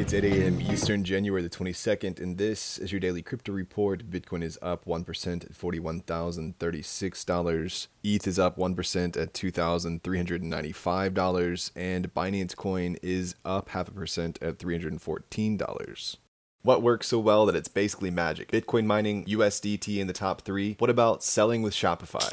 It's 8 a.m. Eastern, January the 22nd, and this is your daily crypto report. Bitcoin is up 1% at $41,036. ETH is up 1% at $2,395. And Binance Coin is up half a percent at $314. What works so well that it's basically magic? Bitcoin mining, USDT in the top three. What about selling with Shopify?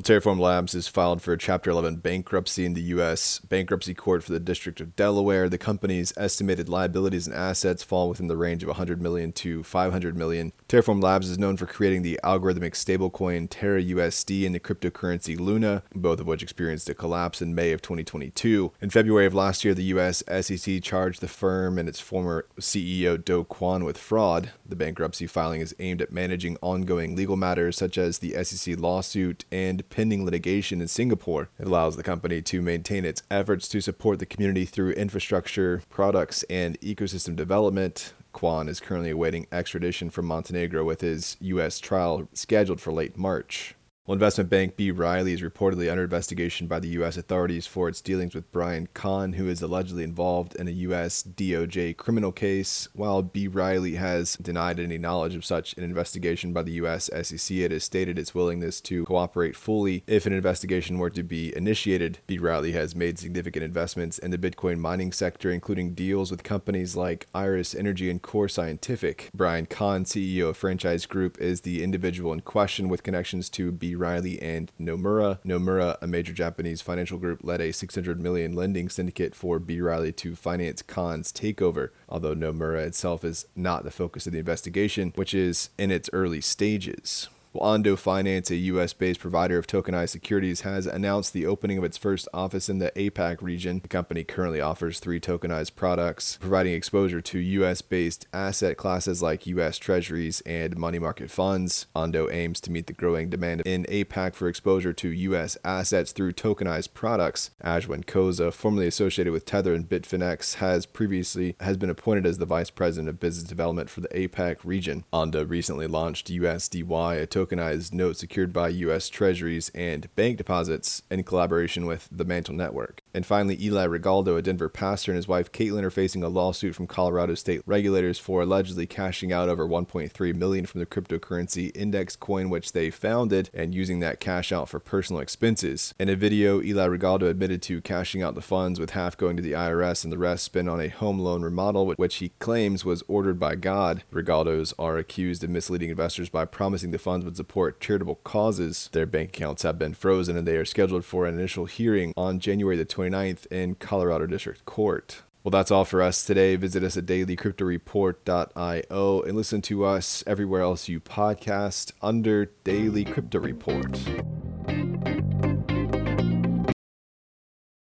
Well, Terraform Labs is filed for Chapter 11 bankruptcy in the U.S. bankruptcy court for the District of Delaware. The company's estimated liabilities and assets fall within the range of 100 million to 500 million. Terraform Labs is known for creating the algorithmic stablecoin Terra USD and the cryptocurrency Luna, both of which experienced a collapse in May of 2022. In February of last year, the U.S. SEC charged the firm and its former CEO Do Kwon with fraud. The bankruptcy filing is aimed at managing ongoing legal matters such as the SEC lawsuit and pending litigation in Singapore. It allows the company to maintain its efforts to support the community through infrastructure, products, and ecosystem development. Kwon is currently awaiting extradition from Montenegro with his U.S. trial scheduled for late March. Well, investment bank B. Riley is reportedly under investigation by the U.S. authorities for its dealings with Brian Kahn, who is allegedly involved in a U.S. DOJ criminal case. While B. Riley has denied any knowledge of such an investigation by the U.S. SEC, it has stated its willingness to cooperate fully if an investigation were to be initiated. B. Riley has made significant investments in the Bitcoin mining sector, including deals with companies like Iris Energy and Core Scientific. Brian Kahn, CEO of Franchise Group, is the individual in question with connections to B. Riley and Nomura. Nomura, a major Japanese financial group, led a 600 million lending syndicate for B. Riley to finance Kahn's takeover, although Nomura itself is not the focus of the investigation, which is in its early stages. Ondo Finance, a US based provider of tokenized securities, has announced the opening of its first office in the APAC region. The company currently offers three tokenized products, providing exposure to US based asset classes like US treasuries and money market funds. Ondo aims to meet the growing demand in APAC for exposure to US assets through tokenized products. Ajwan Koza, formerly associated with Tether and Bitfinex, has previously has been appointed as the vice president of business development for the APAC region. Ondo recently launched USDY, a tokenized note secured by U.S. Treasuries and bank deposits in collaboration with the Mantle Network. And finally, Eli Regalado, a Denver pastor, and his wife Kaitlyn are facing a lawsuit from Colorado state regulators for allegedly cashing out over 1.3 million from the cryptocurrency INDXcoin which they founded and using that cash out for personal expenses. In a video, Eli Regalado admitted to cashing out the funds with half going to the IRS and the rest spent on a home loan remodel which he claims was ordered by God. Regalados are accused of misleading investors by promising the funds would support charitable causes. Their bank accounts have been frozen and they are scheduled for an initial hearing on January the 29th in Colorado District Court. Well, that's all for us today. Visit us at dailycryptoreport.io and listen to us everywhere else you podcast under Daily Crypto Report.